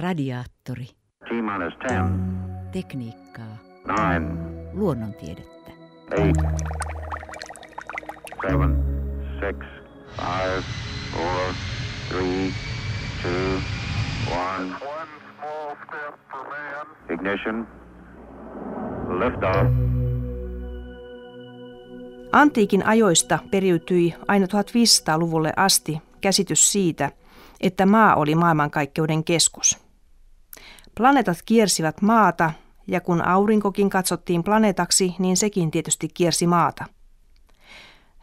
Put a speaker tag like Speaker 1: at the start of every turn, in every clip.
Speaker 1: Radiaattori.
Speaker 2: T-minus 10,
Speaker 1: Tekniikkaa.
Speaker 2: 9,
Speaker 1: Luonnontiedettä.
Speaker 2: 8, 7, 6, 5, 4, 3, 2, 1.
Speaker 3: One.
Speaker 2: Ignition. Liftoff.
Speaker 4: Antiikin ajoista periytyi aina 1500-luvulle asti käsitys siitä, että maa oli maailmankaikkeuden keskus. Planeetat kiersivät maata, ja kun aurinkokin katsottiin planeetaksi, niin sekin tietysti kiersi maata.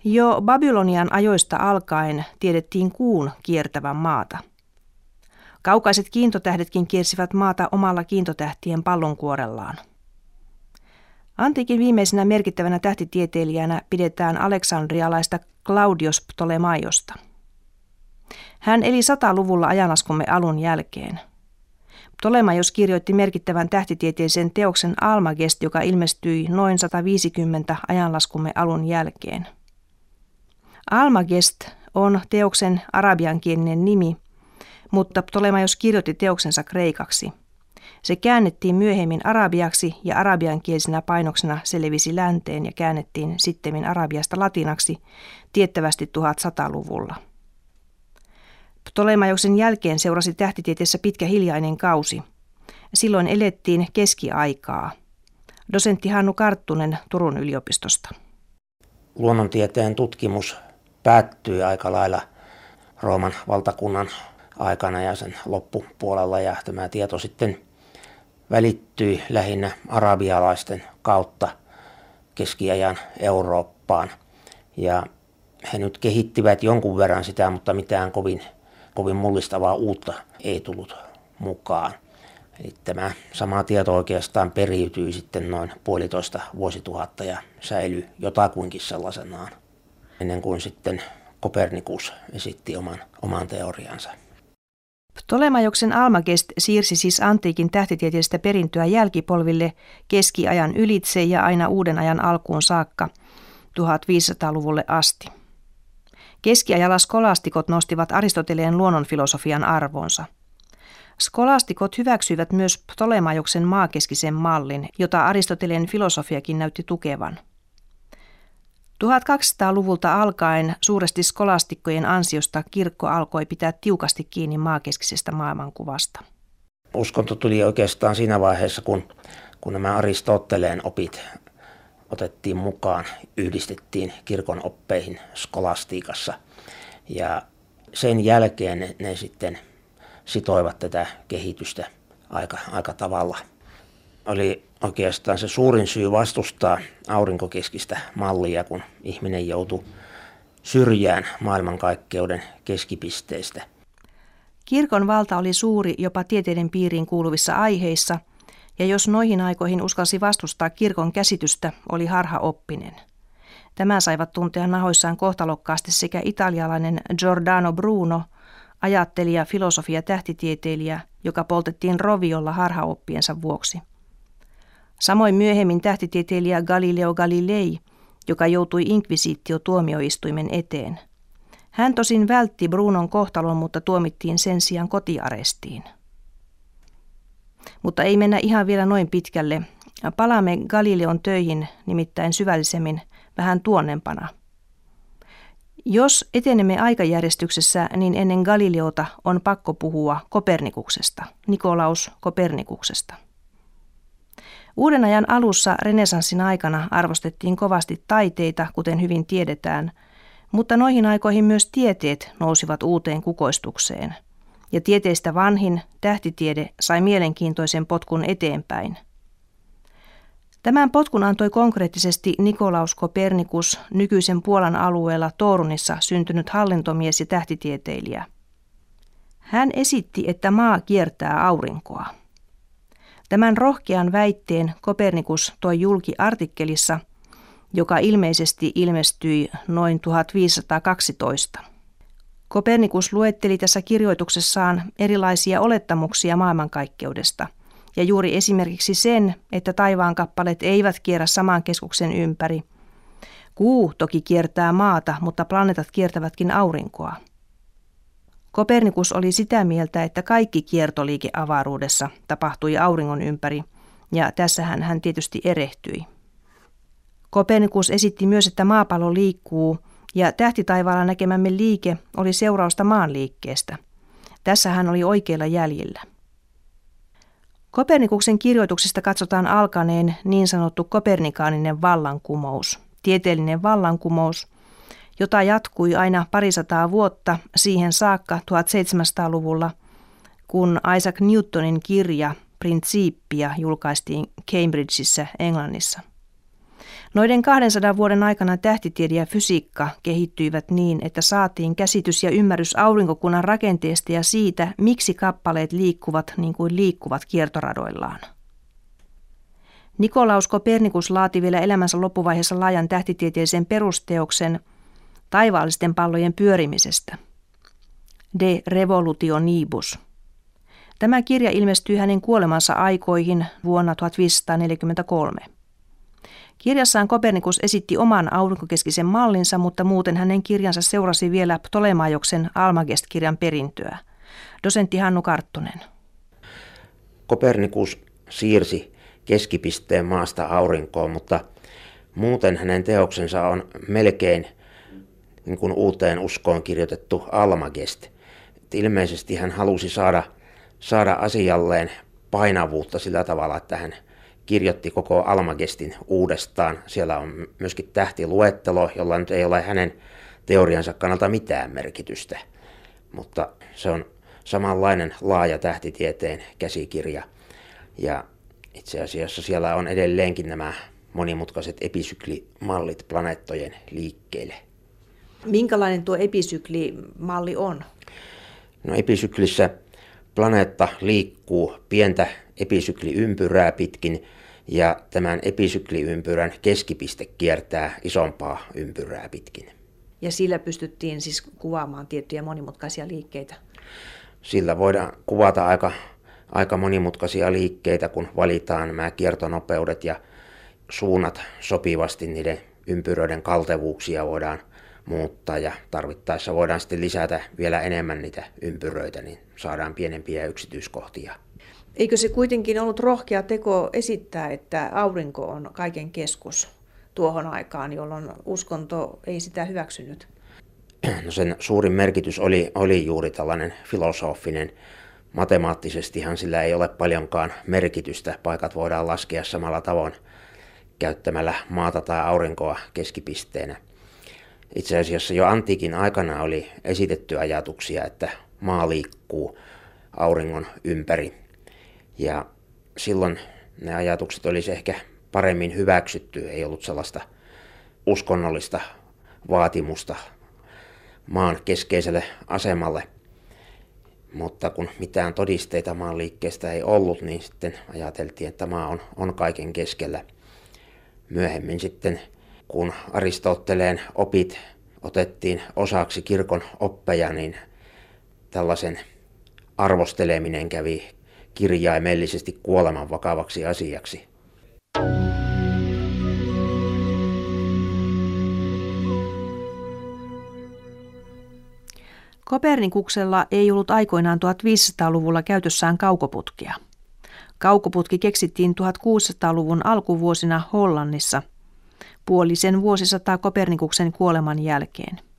Speaker 4: Jo Babylonian ajoista alkaen tiedettiin kuun kiertävän maata. Kaukaiset kiintotähdetkin kiersivät maata omalla kiintotähtien pallonkuorellaan. Antiikin viimeisenä merkittävänä tähtitieteilijänä pidetään aleksandrialaista Claudius Ptolemaiosta. Hän eli sataluvulla ajanlaskumme alun jälkeen. Ptolemaios kirjoitti merkittävän tähtitieteellisen teoksen Almagest, joka ilmestyi noin 150 ajanlaskumme alun jälkeen. Almagest on teoksen arabiankielinen nimi, mutta Ptolemaios kirjoitti teoksensa kreikaksi – se käännettiin myöhemmin arabiaksi ja arabiankielisenä painoksena se levisi länteen ja käännettiin sittemmin arabiasta latinaksi tiettävästi 1100-luvulla. Ptolemaioksen jälkeen seurasi tähtitieteessä pitkä hiljainen kausi. Silloin elettiin keskiaikaa. Dosentti Hannu Karttunen Turun yliopistosta.
Speaker 5: Luonnontieteen tutkimus päättyi aika lailla Rooman valtakunnan aikana ja sen loppupuolella ja tämä tieto sitten välittyi lähinnä arabialaisten kautta keskiajan Eurooppaan. Ja he nyt kehittivät jonkun verran sitä, mutta mitään kovin, kovin mullistavaa uutta ei tullut mukaan. Eli tämä sama tieto oikeastaan periytyi sitten noin puolitoista vuosituhatta ja säilyi jotakuinkin sellaisenaan, ennen kuin sitten Kopernikus esitti oman, oman teoriansa.
Speaker 4: Ptolemaioksen Almagest siirsi siis antiikin tähtitieteellistä perintöä jälkipolville keskiajan ylitse ja aina uuden ajan alkuun saakka 1500-luvulle asti. Keskiajalla skolastikot nostivat Aristoteleen luonnonfilosofian arvonsa. Skolastikot hyväksyivät myös Ptolemaioksen maakeskisen mallin, jota Aristoteleen filosofiakin näytti tukevan – 1200-luvulta alkaen suuresti skolastikkojen ansiosta kirkko alkoi pitää tiukasti kiinni maakeskisestä maailmankuvasta.
Speaker 5: Uskonto tuli oikeastaan siinä vaiheessa, kun, kun nämä Aristoteleen opit otettiin mukaan, yhdistettiin kirkon oppeihin skolastiikassa. Ja sen jälkeen ne, ne sitten sitoivat tätä kehitystä aika, aika tavalla. Oli oikeastaan se suurin syy vastustaa aurinkokeskistä mallia, kun ihminen joutui syrjään maailmankaikkeuden keskipisteestä.
Speaker 4: Kirkon valta oli suuri jopa tieteiden piiriin kuuluvissa aiheissa, ja jos noihin aikoihin uskalsi vastustaa kirkon käsitystä, oli harha oppinen. Tämä saivat tuntea nahoissaan kohtalokkaasti sekä italialainen Giordano Bruno, ajattelija, filosofia, tähtitieteilijä, joka poltettiin roviolla harhaoppiensa vuoksi. Samoin myöhemmin tähtitieteilijä Galileo Galilei, joka joutui inkvisitio-tuomioistuimen eteen. Hän tosin vältti Brunon kohtalon, mutta tuomittiin sen sijaan kotiarestiin. Mutta ei mennä ihan vielä noin pitkälle. Palaamme Galileon töihin nimittäin syvällisemmin vähän tuonnempana. Jos etenemme aikajärjestyksessä, niin ennen Galileota on pakko puhua Kopernikuksesta, Nikolaus Kopernikuksesta. Uuden ajan alussa renesanssin aikana arvostettiin kovasti taiteita, kuten hyvin tiedetään, mutta noihin aikoihin myös tieteet nousivat uuteen kukoistukseen. Ja tieteistä vanhin, tähtitiede, sai mielenkiintoisen potkun eteenpäin. Tämän potkun antoi konkreettisesti Nikolaus Kopernikus, nykyisen Puolan alueella Torunissa syntynyt hallintomies ja tähtitieteilijä. Hän esitti, että maa kiertää aurinkoa. Tämän rohkean väitteen Kopernikus toi julki artikkelissa, joka ilmeisesti ilmestyi noin 1512. Kopernikus luetteli tässä kirjoituksessaan erilaisia olettamuksia maailmankaikkeudesta ja juuri esimerkiksi sen, että taivaan kappaleet eivät kierrä saman keskuksen ympäri. Kuu toki kiertää maata, mutta planeetat kiertävätkin aurinkoa. Kopernikus oli sitä mieltä, että kaikki kiertoliike avaruudessa tapahtui auringon ympäri, ja tässähän hän tietysti erehtyi. Kopernikus esitti myös, että maapallo liikkuu ja tähtitaivaalla näkemämme liike oli seurausta maan liikkeestä. Tässä hän oli oikeilla jäljillä. Kopernikuksen kirjoituksista katsotaan alkaneen niin sanottu kopernikaaninen vallankumous, tieteellinen vallankumous, jota jatkui aina parisataa vuotta siihen saakka 1700-luvulla, kun Isaac Newtonin kirja Principia julkaistiin Cambridgeissa Englannissa. Noiden 200 vuoden aikana tähtitiede ja fysiikka kehittyivät niin, että saatiin käsitys ja ymmärrys aurinkokunnan rakenteesta ja siitä, miksi kappaleet liikkuvat niin kuin liikkuvat kiertoradoillaan. Nikolaus Kopernikus laati vielä elämänsä loppuvaiheessa laajan tähtitieteellisen perusteoksen taivaallisten pallojen pyörimisestä. De Revolutionibus. Tämä kirja ilmestyi hänen kuolemansa aikoihin vuonna 1543. Kirjassaan Kopernikus esitti oman aurinkokeskisen mallinsa, mutta muuten hänen kirjansa seurasi vielä Ptolemaioksen Almagest-kirjan perintöä. Dosentti Hannu Karttunen.
Speaker 5: Kopernikus siirsi keskipisteen maasta aurinkoon, mutta muuten hänen teoksensa on melkein niin kuin uuteen uskoon kirjoitettu Almagest. Ilmeisesti hän halusi saada, saada asialleen painavuutta sillä tavalla, että hän kirjoitti koko Almagestin uudestaan. Siellä on myöskin tähtiluettelo, jolla nyt ei ole hänen teoriansa kannalta mitään merkitystä. Mutta se on samanlainen laaja tähtitieteen käsikirja. Ja itse asiassa siellä on edelleenkin nämä monimutkaiset episyklimallit planeettojen liikkeelle.
Speaker 4: Minkälainen tuo episyklimalli on?
Speaker 5: No episyklissä planeetta liikkuu pientä episykliympyrää pitkin ja tämän episykliympyrän keskipiste kiertää isompaa ympyrää pitkin.
Speaker 4: Ja sillä pystyttiin siis kuvaamaan tiettyjä monimutkaisia liikkeitä?
Speaker 5: Sillä voidaan kuvata aika, aika monimutkaisia liikkeitä, kun valitaan nämä kiertonopeudet ja suunnat sopivasti niiden ympyröiden kaltevuuksia voidaan muuttaa ja tarvittaessa voidaan sitten lisätä vielä enemmän niitä ympyröitä, niin saadaan pienempiä yksityiskohtia.
Speaker 4: Eikö se kuitenkin ollut rohkea teko esittää, että aurinko on kaiken keskus tuohon aikaan, jolloin uskonto ei sitä hyväksynyt?
Speaker 5: No sen suurin merkitys oli, oli juuri tällainen filosofinen. Matemaattisestihan sillä ei ole paljonkaan merkitystä. Paikat voidaan laskea samalla tavoin käyttämällä maata tai aurinkoa keskipisteenä. Itse asiassa jo antiikin aikana oli esitetty ajatuksia, että maa liikkuu auringon ympäri ja silloin ne ajatukset olisi ehkä paremmin hyväksytty, ei ollut sellaista uskonnollista vaatimusta maan keskeiselle asemalle. Mutta kun mitään todisteita maan liikkeestä ei ollut, niin sitten ajateltiin, että maa on, on kaiken keskellä. Myöhemmin sitten, kun Aristoteleen opit otettiin osaksi kirkon oppeja, niin tällaisen arvosteleminen kävi kirjaimellisesti kuoleman vakavaksi asiaksi.
Speaker 4: Kopernikuksella ei ollut aikoinaan 1500-luvulla käytössään kaukoputkia. Kaukoputki keksittiin 1600-luvun alkuvuosina Hollannissa, puolisen vuosisataa Kopernikuksen kuoleman jälkeen –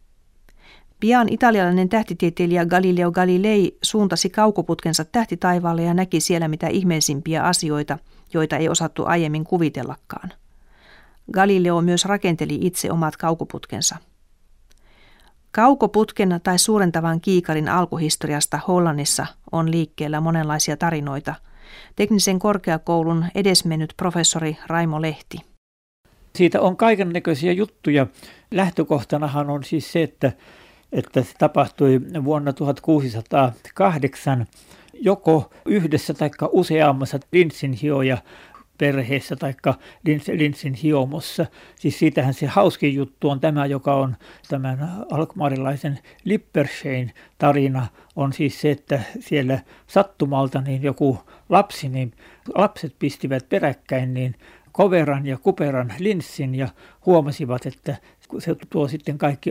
Speaker 4: Pian italialainen tähtitieteilijä Galileo Galilei suuntasi kaukoputkensa tähtitaivaalle ja näki siellä mitä ihmeellisimpiä asioita, joita ei osattu aiemmin kuvitellakaan. Galileo myös rakenteli itse omat kaukoputkensa. Kaukoputken tai suurentavan kiikarin alkuhistoriasta Hollannissa on liikkeellä monenlaisia tarinoita. Teknisen korkeakoulun edesmennyt professori Raimo Lehti.
Speaker 6: Siitä on kaiken näköisiä juttuja. Lähtökohtanahan on siis se, että että se tapahtui vuonna 1608 joko yhdessä tai useammassa linssin hioja perheessä tai linssin hiomossa. Siis siitähän se hauskin juttu on tämä, joka on tämän alkmaarilaisen Lipperschein tarina, on siis se, että siellä sattumalta niin joku lapsi, niin lapset pistivät peräkkäin niin koveran ja kuperan linssin ja huomasivat, että se tuo sitten kaikki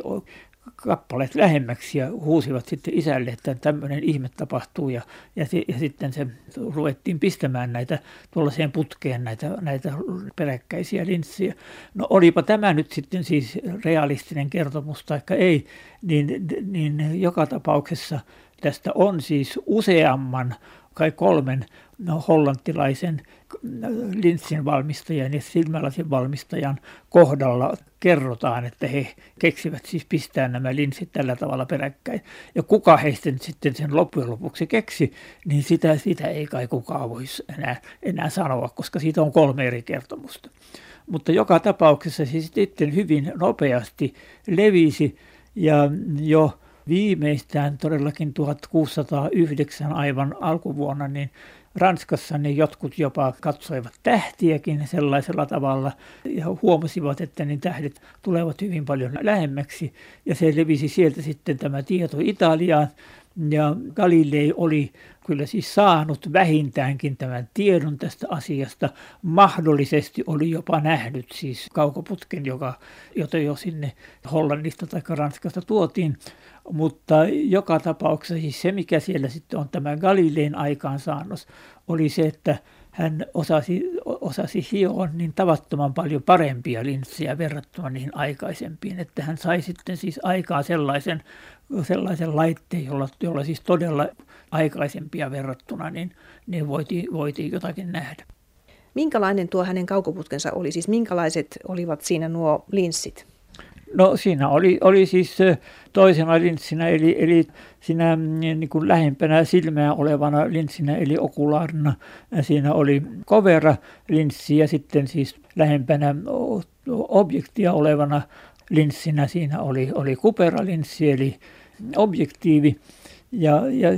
Speaker 6: kappaleet lähemmäksi ja huusivat sitten isälle, että tämmöinen ihme tapahtuu ja, ja, ja sitten se ruvettiin pistämään näitä tuollaiseen putkeen näitä, näitä peräkkäisiä linssiä. No olipa tämä nyt sitten siis realistinen kertomus tai ei, niin, niin joka tapauksessa tästä on siis useamman kai kolmen no, hollantilaisen linssin valmistajan ja silmälasin valmistajan kohdalla kerrotaan, että he keksivät siis pistää nämä linssit tällä tavalla peräkkäin. Ja kuka heistä sitten sen loppujen lopuksi keksi, niin sitä, sitä ei kai kukaan voisi enää, enää sanoa, koska siitä on kolme eri kertomusta. Mutta joka tapauksessa se sitten hyvin nopeasti levisi ja jo viimeistään todellakin 1609 aivan alkuvuonna, niin Ranskassa niin jotkut jopa katsoivat tähtiäkin sellaisella tavalla ja huomasivat, että niin tähdet tulevat hyvin paljon lähemmäksi. Ja se levisi sieltä sitten tämä tieto Italiaan. Ja Galilei oli kyllä siis saanut vähintäänkin tämän tiedon tästä asiasta. Mahdollisesti oli jopa nähnyt siis kaukoputken, joka, jota jo sinne Hollannista tai Ranskasta tuotiin. Mutta joka tapauksessa siis se, mikä siellä sitten on tämä Galileen aikaansaannos, oli se, että hän osasi, osasi hioa niin tavattoman paljon parempia linssejä verrattuna niihin aikaisempiin, että hän sai sitten siis aikaa sellaisen, sellaisen laitteen, jolla, jolla siis todella aikaisempia verrattuna, niin, niin voitiin, voitiin jotakin nähdä.
Speaker 4: Minkälainen tuo hänen kaukoputkensa oli? Siis minkälaiset olivat siinä nuo linssit?
Speaker 6: No siinä oli, oli siis toisena linssinä, eli, eli siinä mm, niin kuin lähempänä silmää olevana linssinä, eli okulaarina. Siinä oli kovera linssi ja sitten siis lähempänä objektia olevana linssinä siinä oli, oli kuperalinssi, eli objektiivi. Ja, ja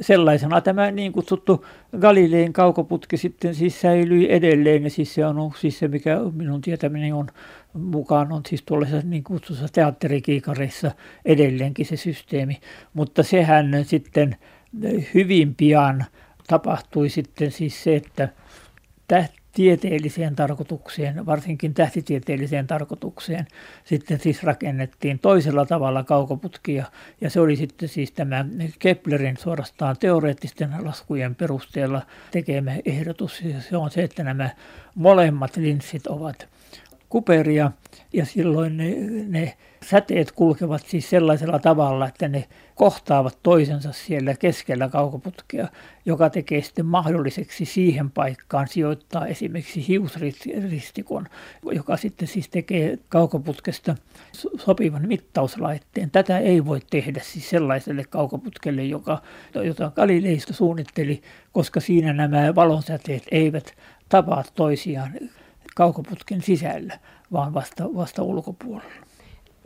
Speaker 6: sellaisena tämä niin kutsuttu Galileen kaukoputki sitten siis säilyi edelleen, ja siis se on siis se, mikä minun tietäminen on mukaan on siis tuollaisessa niin kutsussa teatterikiikareissa edelleenkin se systeemi, mutta sehän sitten hyvin pian tapahtui sitten siis se, että tieteelliseen tarkoitukseen, varsinkin tähtitieteelliseen tarkoitukseen, sitten siis rakennettiin toisella tavalla kaukoputkia. Ja se oli sitten siis tämä Keplerin suorastaan teoreettisten laskujen perusteella tekemä ehdotus. Ja se on se, että nämä molemmat linssit ovat kuperia ja silloin ne, ne säteet kulkevat siis sellaisella tavalla, että ne kohtaavat toisensa siellä keskellä kaukoputkea, joka tekee sitten mahdolliseksi siihen paikkaan sijoittaa esimerkiksi hiusristikon, joka sitten siis tekee kaukoputkesta sopivan mittauslaitteen. Tätä ei voi tehdä siis sellaiselle kaukoputkelle, joka, jota Galileista suunnitteli, koska siinä nämä valonsäteet eivät tapaa toisiaan kaukoputken sisällä, vaan vasta, vasta ulkopuolella.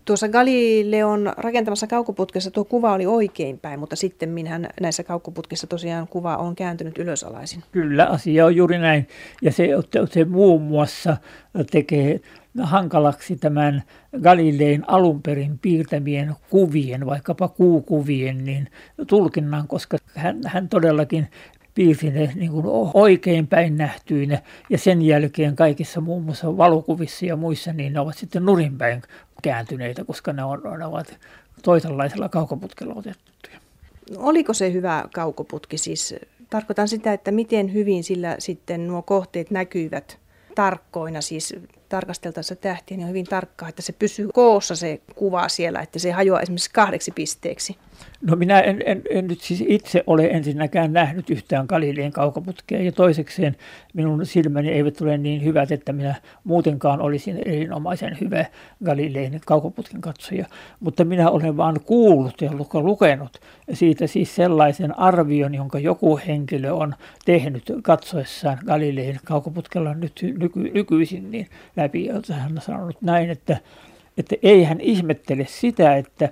Speaker 4: Tuossa Galileon rakentamassa kaukoputkessa tuo kuva oli oikeinpäin, mutta sitten minhän näissä kaukoputkissa tosiaan kuva on kääntynyt ylösalaisin.
Speaker 6: Kyllä, asia on juuri näin. Ja se, se muun muassa tekee hankalaksi tämän Galilein alun perin piirtämien kuvien, vaikkapa kuukuvien, niin tulkinnan, koska hän, hän todellakin piirsi ne niin kuin oikein päin nähtyinä ja sen jälkeen kaikissa muun muassa valokuvissa ja muissa niin ne ovat sitten nurinpäin kääntyneitä, koska ne, on, ne ovat toisenlaisella kaukoputkella otettuja.
Speaker 4: Oliko se hyvä kaukoputki? Siis tarkoitan sitä, että miten hyvin sillä sitten nuo kohteet näkyivät tarkkoina, siis tarkasteltaessa tähtiä, niin on hyvin tarkkaa, että se pysyy koossa se kuva siellä, että se hajoaa esimerkiksi kahdeksi pisteeksi.
Speaker 6: No minä en, en, en nyt siis itse ole ensinnäkään nähnyt yhtään Galileen kaukoputkea ja toisekseen minun silmäni eivät ole niin hyvät, että minä muutenkaan olisin erinomaisen hyvä Galileen kaukoputken katsoja. Mutta minä olen vaan kuullut ja lukenut siitä siis sellaisen arvion, jonka joku henkilö on tehnyt katsoessaan Galileen kaukoputkella nyt nyky, nykyisin niin läpi. Hän on sanonut näin, että että ei hän ihmettele sitä, että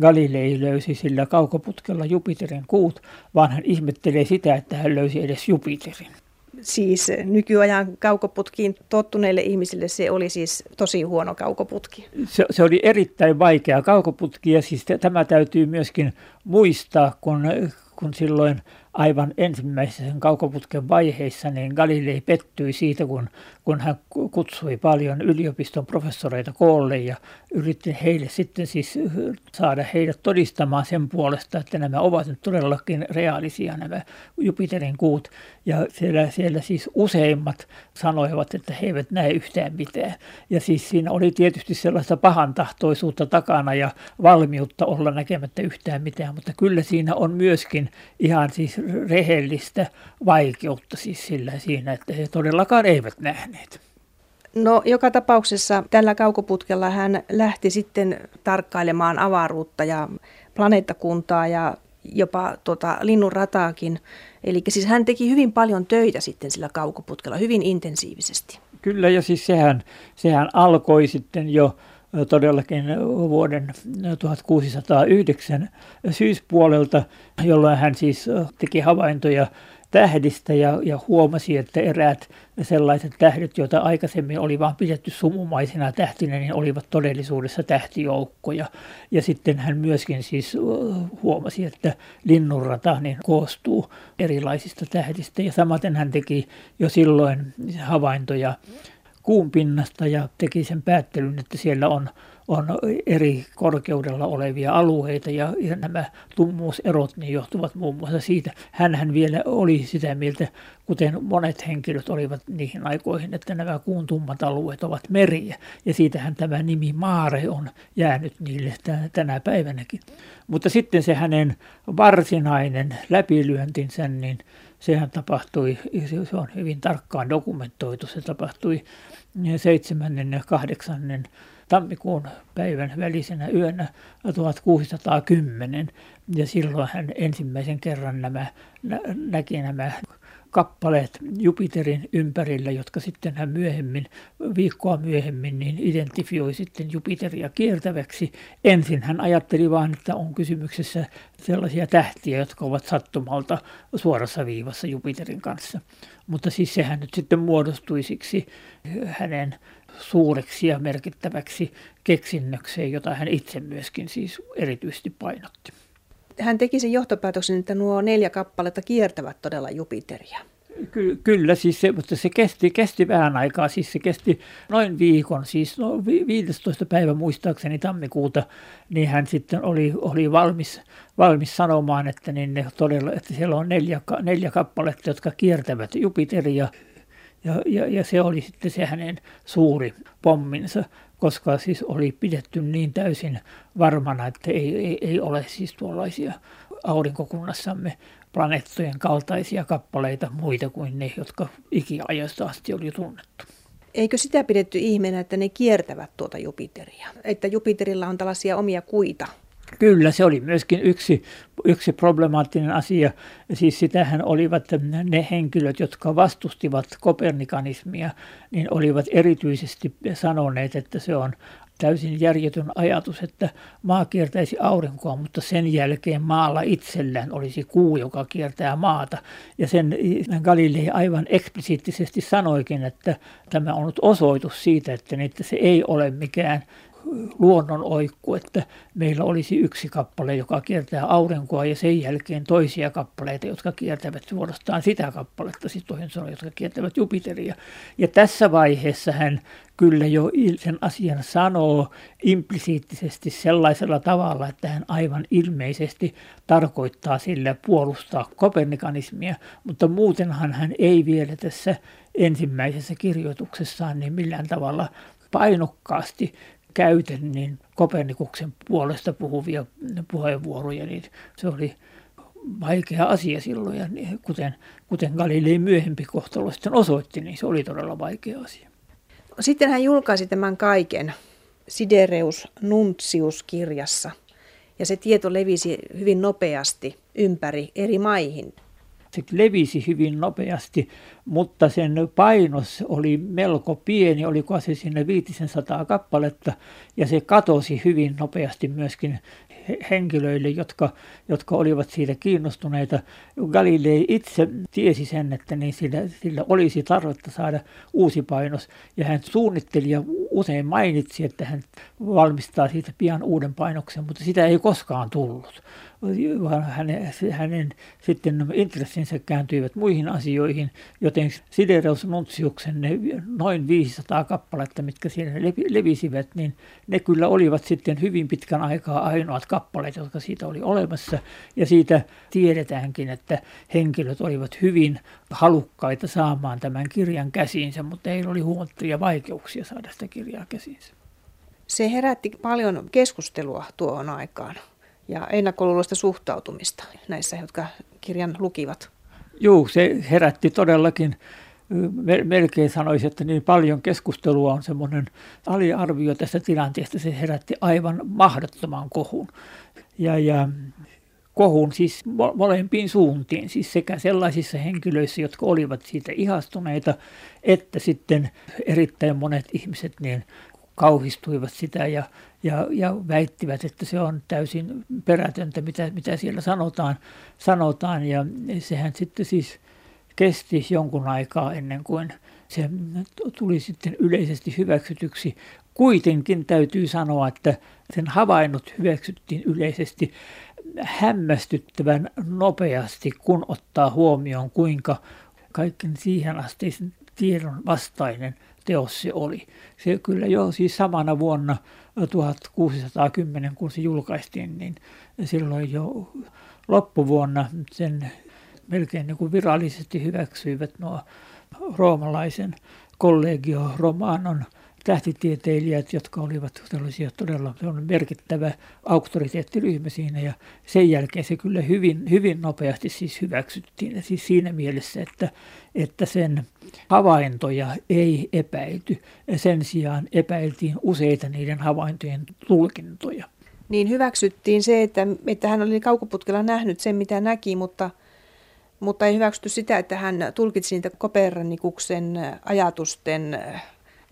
Speaker 6: Galilei löysi sillä kaukoputkella Jupiterin kuut, vaan hän ihmettelee sitä, että hän löysi edes Jupiterin.
Speaker 4: Siis nykyajan kaukoputkiin tottuneille ihmisille se oli siis tosi huono kaukoputki.
Speaker 6: Se, se oli erittäin vaikea kaukoputki ja siis tämä täytyy myöskin muistaa, kun kun silloin aivan ensimmäisessä sen kaukoputken vaiheissa, niin Galilei pettyi siitä, kun, kun hän kutsui paljon yliopiston professoreita koolle ja yritti heille sitten siis saada heidät todistamaan sen puolesta, että nämä ovat nyt todellakin reaalisia nämä Jupiterin kuut. Ja siellä, siellä siis useimmat sanoivat, että he eivät näe yhtään mitään. Ja siis siinä oli tietysti sellaista pahantahtoisuutta takana ja valmiutta olla näkemättä yhtään mitään, mutta kyllä siinä on myöskin ihan siis rehellistä vaikeutta siis sillä siinä, että he todellakaan eivät nähneet.
Speaker 4: No joka tapauksessa tällä kaukoputkella hän lähti sitten tarkkailemaan avaruutta ja planeettakuntaa ja jopa tuota linnunrataakin. Eli siis hän teki hyvin paljon töitä sitten sillä kaukoputkella, hyvin intensiivisesti.
Speaker 6: Kyllä, ja siis sehän, sehän alkoi sitten jo todellakin vuoden 1609 syyspuolelta, jolloin hän siis teki havaintoja tähdistä ja, ja huomasi, että eräät sellaiset tähdet, joita aikaisemmin oli vain pidetty sumumaisina tähtinä, niin olivat todellisuudessa tähtijoukkoja. Ja sitten hän myöskin siis huomasi, että linnunrata niin koostuu erilaisista tähdistä. Ja samaten hän teki jo silloin havaintoja kuun pinnasta ja teki sen päättelyn, että siellä on, on eri korkeudella olevia alueita ja, ja nämä tummuuserot niin johtuvat muun muassa siitä. Hänhän vielä oli sitä mieltä, kuten monet henkilöt olivat niihin aikoihin, että nämä kuun tummat alueet ovat meriä ja siitähän tämä nimi Maare on jäänyt niille tänä päivänäkin. Mutta sitten se hänen varsinainen läpilyöntinsä, niin sehän tapahtui, se on hyvin tarkkaan dokumentoitu, se tapahtui 7. ja 8. tammikuun päivän välisenä yönä 1610. Ja silloin hän ensimmäisen kerran nämä, näki nämä kappaleet Jupiterin ympärillä, jotka sitten hän myöhemmin, viikkoa myöhemmin, niin identifioi sitten Jupiteria kiertäväksi. Ensin hän ajatteli vain, että on kysymyksessä sellaisia tähtiä, jotka ovat sattumalta suorassa viivassa Jupiterin kanssa. Mutta siis sehän nyt sitten muodostui siksi hänen suureksi ja merkittäväksi keksinnökseen, jota hän itse myöskin siis erityisesti painotti
Speaker 4: hän teki sen johtopäätöksen, että nuo neljä kappaletta kiertävät todella Jupiteria.
Speaker 6: Ky- kyllä, siis se, mutta se kesti, kesti vähän aikaa, siis se kesti noin viikon, siis no 15. päivä muistaakseni tammikuuta, niin hän sitten oli, oli valmis, valmis sanomaan, että, niin ne todella, että siellä on neljä, neljä kappaletta, jotka kiertävät Jupiteria, ja, ja, ja se oli sitten se hänen suuri pomminsa koska siis oli pidetty niin täysin varmana, että ei, ei, ei ole siis tuollaisia aurinkokunnassamme planeettojen kaltaisia kappaleita muita kuin ne, jotka ikiajoista asti oli tunnettu.
Speaker 4: Eikö sitä pidetty ihmeenä, että ne kiertävät tuota Jupiteria? Että Jupiterilla on tällaisia omia kuita?
Speaker 6: Kyllä, se oli myöskin yksi, yksi problemaattinen asia. Siis sitähän olivat ne henkilöt, jotka vastustivat kopernikanismia, niin olivat erityisesti sanoneet, että se on täysin järjetön ajatus, että maa kiertäisi aurinkoa, mutta sen jälkeen maalla itsellään olisi kuu, joka kiertää maata. Ja sen Galilei aivan eksplisiittisesti sanoikin, että tämä on nyt osoitus siitä, että se ei ole mikään luonnon oikku, että meillä olisi yksi kappale, joka kiertää aurinkoa ja sen jälkeen toisia kappaleita, jotka kiertävät suorastaan sitä kappaletta, siis toisin sanoen, jotka kiertävät Jupiteria. Ja tässä vaiheessa hän kyllä jo sen asian sanoo implisiittisesti sellaisella tavalla, että hän aivan ilmeisesti tarkoittaa sillä puolustaa kopernikanismia, mutta muutenhan hän ei vielä tässä ensimmäisessä kirjoituksessaan niin millään tavalla painokkaasti käytän niin Kopernikuksen puolesta puhuvia puheenvuoroja, niin se oli vaikea asia silloin. Ja kuten, kuten Galilei myöhempi kohtalo sitten osoitti, niin se oli todella vaikea asia.
Speaker 4: Sitten hän julkaisi tämän kaiken Sidereus Nuntius-kirjassa. Ja se tieto levisi hyvin nopeasti ympäri eri maihin.
Speaker 6: Se levisi hyvin nopeasti, mutta sen painos oli melko pieni, oliko se sinne 500 kappaletta, ja se katosi hyvin nopeasti myöskin henkilöille, jotka, jotka olivat siitä kiinnostuneita. Galilei itse tiesi sen, että niin sillä, sillä olisi tarvetta saada uusi painos, ja hän suunnitteli ja usein mainitsi, että hän valmistaa siitä pian uuden painoksen, mutta sitä ei koskaan tullut vaan hänen, hänen sitten intressinsä kääntyivät muihin asioihin, joten Sidereus Nuntiuksen ne noin 500 kappaletta, mitkä siellä levisivät, niin ne kyllä olivat sitten hyvin pitkän aikaa ainoat kappaleet, jotka siitä oli olemassa. Ja siitä tiedetäänkin, että henkilöt olivat hyvin halukkaita saamaan tämän kirjan käsiinsä, mutta heillä oli huomattavia vaikeuksia saada sitä kirjaa käsiinsä.
Speaker 4: Se herätti paljon keskustelua tuohon aikaan ja ennakkoluuloista suhtautumista näissä, jotka kirjan lukivat.
Speaker 6: Joo, se herätti todellakin melkein sanoisin, että niin paljon keskustelua on semmoinen aliarvio tästä tilanteesta. Se herätti aivan mahdottoman kohun. Ja, ja kohun siis molempiin suuntiin, siis sekä sellaisissa henkilöissä, jotka olivat siitä ihastuneita, että sitten erittäin monet ihmiset niin kauhistuivat sitä ja, ja, ja väittivät, että se on täysin perätöntä, mitä, mitä siellä sanotaan, sanotaan. Ja sehän sitten siis kesti jonkun aikaa ennen kuin se tuli sitten yleisesti hyväksytyksi. Kuitenkin täytyy sanoa, että sen havainnot hyväksyttiin yleisesti hämmästyttävän nopeasti, kun ottaa huomioon, kuinka kaiken siihen asteisen tiedon vastainen teos se oli. Se kyllä jo siis samana vuonna 1610, kun se julkaistiin, niin silloin jo loppuvuonna sen melkein niin kuin virallisesti hyväksyivät nuo roomalaisen kollegio Romanon tähtitieteilijät, jotka olivat tällaisia todella merkittävä auktoriteettiryhmä siinä ja sen jälkeen se kyllä hyvin, hyvin nopeasti siis hyväksyttiin. Ja siis siinä mielessä, että, että sen havaintoja ei epäilty. Sen sijaan epäiltiin useita niiden havaintojen tulkintoja.
Speaker 4: Niin hyväksyttiin se, että, että hän oli kaukoputkella nähnyt sen, mitä näki, mutta, mutta ei hyväksytty sitä, että hän tulkitsi niitä Kopernikuksen ajatusten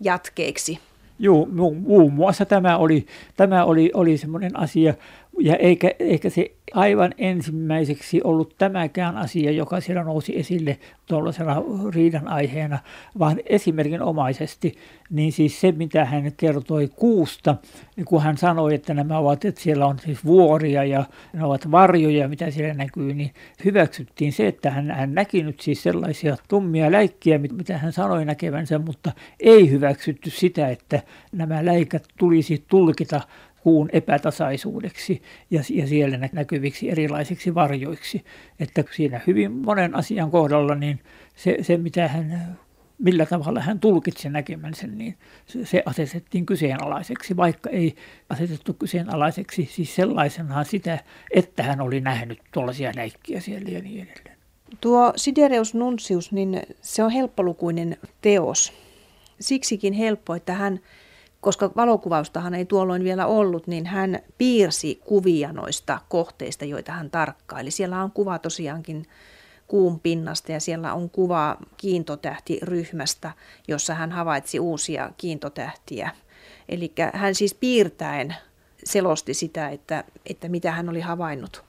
Speaker 4: jatkeeksi.
Speaker 6: Joo, muun muassa tämä oli, tämä oli, oli semmoinen asia, ja eikä, eikä se aivan ensimmäiseksi ollut tämäkään asia, joka siellä nousi esille tuollaisena riidan aiheena, vaan esimerkinomaisesti, niin siis se, mitä hän kertoi kuusta, niin kun hän sanoi, että nämä ovat, että siellä on siis vuoria ja ne ovat varjoja, mitä siellä näkyy, niin hyväksyttiin se, että hän, hän näki nyt siis sellaisia tummia läikkiä, mitä hän sanoi näkevänsä, mutta ei hyväksytty sitä, että nämä läikät tulisi tulkita kuun epätasaisuudeksi ja, ja siellä näkyviksi erilaisiksi varjoiksi. Että siinä hyvin monen asian kohdalla niin se, se mitä hän millä tavalla hän tulkitsi näkemänsä, niin se asetettiin kyseenalaiseksi, vaikka ei asetettu kyseenalaiseksi siis sellaisenaan sitä, että hän oli nähnyt tuollaisia näikkiä siellä ja niin edelleen.
Speaker 4: Tuo Sidereus Nuncius, niin se on helppolukuinen teos. Siksikin helppo, että hän koska valokuvaustahan ei tuolloin vielä ollut, niin hän piirsi kuvia noista kohteista, joita hän tarkkaili. Siellä on kuva tosiaankin kuun pinnasta ja siellä on kuva kiintotähtiryhmästä, jossa hän havaitsi uusia kiintotähtiä. Eli hän siis piirtäen selosti sitä, että, että mitä hän oli havainnut.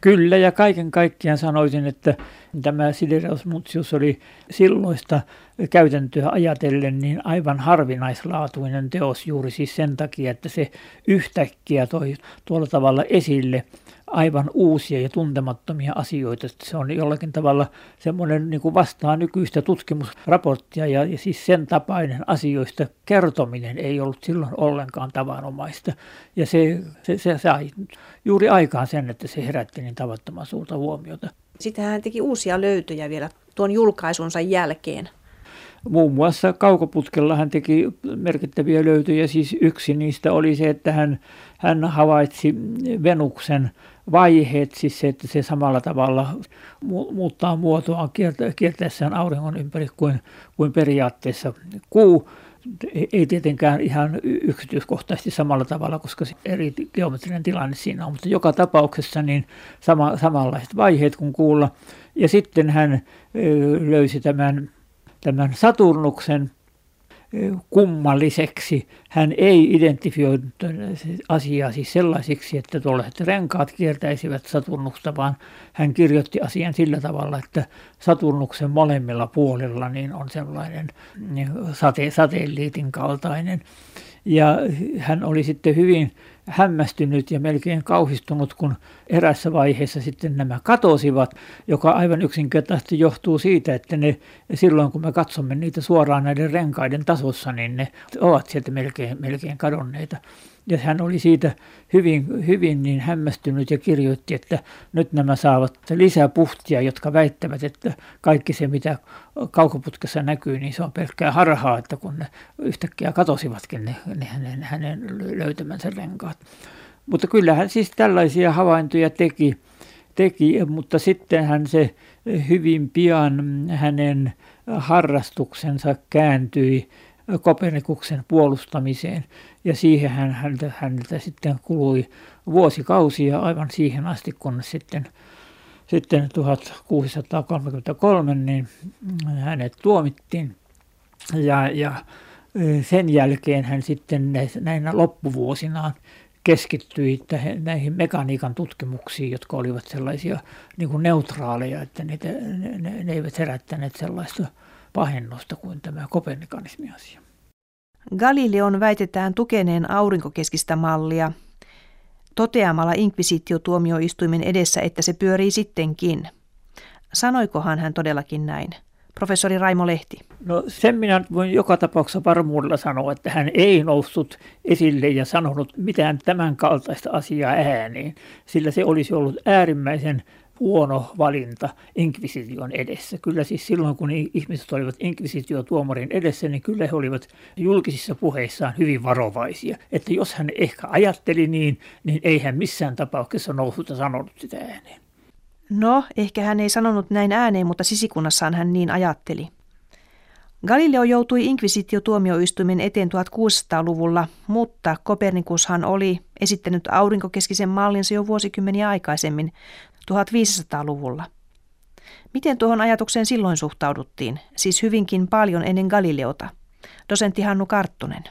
Speaker 6: Kyllä, ja kaiken kaikkiaan sanoisin, että tämä Sidereus Mutsius oli silloista käytäntöä ajatellen niin aivan harvinaislaatuinen teos juuri siis sen takia, että se yhtäkkiä toi tuolla tavalla esille aivan uusia ja tuntemattomia asioita. Se on jollakin tavalla semmoinen niin kuin vastaa nykyistä tutkimusraporttia ja, ja siis sen tapainen asioista kertominen ei ollut silloin ollenkaan tavanomaista. Ja se, se, se sai juuri aikaan sen, että se herätti niin tavattoman suurta huomiota.
Speaker 4: Sitten hän teki uusia löytöjä vielä tuon julkaisunsa jälkeen.
Speaker 6: Muun muassa kaukoputkella hän teki merkittäviä löytöjä. Siis yksi niistä oli se, että hän, hän havaitsi Venuksen vaiheet, siis se, että se samalla tavalla muuttaa muotoaan kiertäessään auringon ympäri kuin, kuin periaatteessa kuu. Ei tietenkään ihan yksityiskohtaisesti samalla tavalla, koska se eri geometrinen tilanne siinä on, mutta joka tapauksessa niin sama, samanlaiset vaiheet kuin kuulla. Ja sitten hän löysi tämän, tämän Saturnuksen kummalliseksi. Hän ei identifioinut asiaa siis sellaisiksi, että tuollaiset renkaat kiertäisivät Saturnusta, vaan hän kirjoitti asian sillä tavalla, että Saturnuksen molemmilla puolilla niin on sellainen niin sate, satelliitin kaltainen Ja hän oli sitten hyvin hämmästynyt ja melkein kauhistunut, kun erässä vaiheessa sitten nämä katosivat, joka aivan yksinkertaisesti johtuu siitä, että ne silloin kun me katsomme niitä suoraan näiden renkaiden tasossa, niin ne ovat sieltä melkein, melkein kadonneita. Ja hän oli siitä hyvin, hyvin niin hämmästynyt ja kirjoitti, että nyt nämä saavat lisää puhtia, jotka väittävät, että kaikki se, mitä kaukoputkessa näkyy, niin se on pelkkää harhaa, että kun ne yhtäkkiä katosivatkin ne, ne hänen, hänen löytämänsä renkaat. Mutta kyllähän siis tällaisia havaintoja teki, teki, mutta sitten hän se hyvin pian hänen harrastuksensa kääntyi Kopernikuksen puolustamiseen. Ja siihen hän, häntä, häneltä sitten kului vuosikausia aivan siihen asti, kun sitten, sitten 1633 niin hänet tuomittiin. Ja, ja sen jälkeen hän sitten näinä loppuvuosinaan keskittyi näihin mekaniikan tutkimuksiin, jotka olivat sellaisia niin kuin neutraaleja, että ne, ne, ne eivät herättäneet sellaista pahennusta kuin tämä kopernikanismi-asia.
Speaker 4: Galileon väitetään tukeneen aurinkokeskistä mallia, toteamalla inkvisitiotuomioistuimen edessä, että se pyörii sittenkin. Sanoikohan hän todellakin näin? Professori Raimo Lehti.
Speaker 6: No sen minä voin joka tapauksessa varmuudella sanoa, että hän ei noussut esille ja sanonut mitään tämän kaltaista asiaa ääneen, sillä se olisi ollut äärimmäisen huono valinta inkvisition edessä. Kyllä siis silloin, kun ihmiset olivat inkvisitiotuomarin edessä, niin kyllä he olivat julkisissa puheissaan hyvin varovaisia. Että jos hän ehkä ajatteli niin, niin ei hän missään tapauksessa noussut ja sanonut sitä ääneen.
Speaker 4: No, ehkä hän ei sanonut näin ääneen, mutta sisikunnassaan hän niin ajatteli. Galileo joutui inkvisitiotuomioistuimen eteen 1600-luvulla, mutta Kopernikushan oli esittänyt aurinkokeskisen mallinsa jo vuosikymmeniä aikaisemmin, 1500-luvulla. Miten tuohon ajatukseen silloin suhtauduttiin, siis hyvinkin paljon ennen Galileota? Dosentti Hannu Karttunen.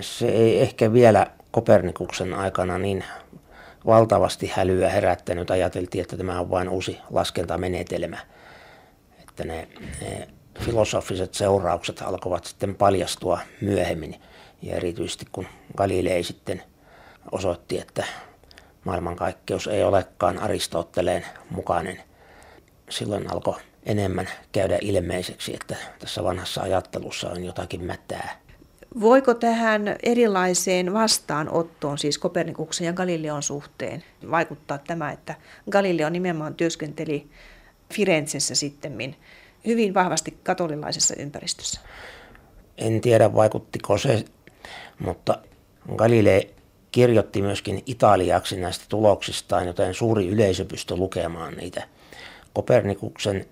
Speaker 5: Se ei ehkä vielä Kopernikuksen aikana niin valtavasti hälyä herättänyt. Ajateltiin, että tämä on vain uusi laskentamenetelmä. Että ne, ne filosofiset seuraukset alkoivat sitten paljastua myöhemmin. Ja erityisesti kun Galilei sitten osoitti, että maailmankaikkeus ei olekaan Aristoteleen mukainen. Silloin alkoi enemmän käydä ilmeiseksi, että tässä vanhassa ajattelussa on jotakin mätää.
Speaker 4: Voiko tähän erilaiseen vastaanottoon, siis Kopernikuksen ja Galileon suhteen, vaikuttaa tämä, että Galileo nimenomaan työskenteli Firenzessä sitten hyvin vahvasti katolilaisessa ympäristössä?
Speaker 5: En tiedä vaikuttiko se, mutta Galilei kirjoitti myöskin italiaksi näistä tuloksistaan, joten suuri yleisö pystyi lukemaan niitä. Kopernikuksen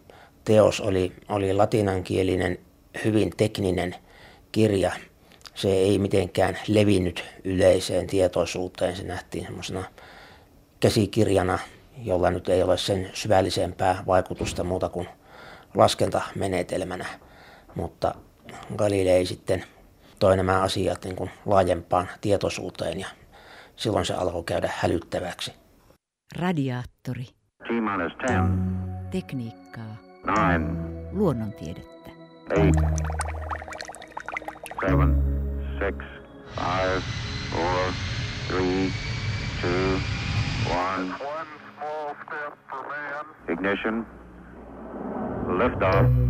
Speaker 5: teos oli, oli latinankielinen, hyvin tekninen kirja. Se ei mitenkään levinnyt yleiseen tietoisuuteen. Se nähtiin semmoisena käsikirjana, jolla nyt ei ole sen syvällisempää vaikutusta muuta kuin laskentamenetelmänä. Mutta Galilei sitten toi nämä asiat niin kuin laajempaan tietoisuuteen ja silloin se alkoi käydä hälyttäväksi.
Speaker 1: Radiaattori.
Speaker 2: T-10,
Speaker 1: Tekniikkaa.
Speaker 2: 9,
Speaker 1: Luonnontiedettä.
Speaker 2: 8, 7, 6, 5, 4, 3, 2, 1.
Speaker 3: One small step for man,
Speaker 2: Ignition. Liftoff.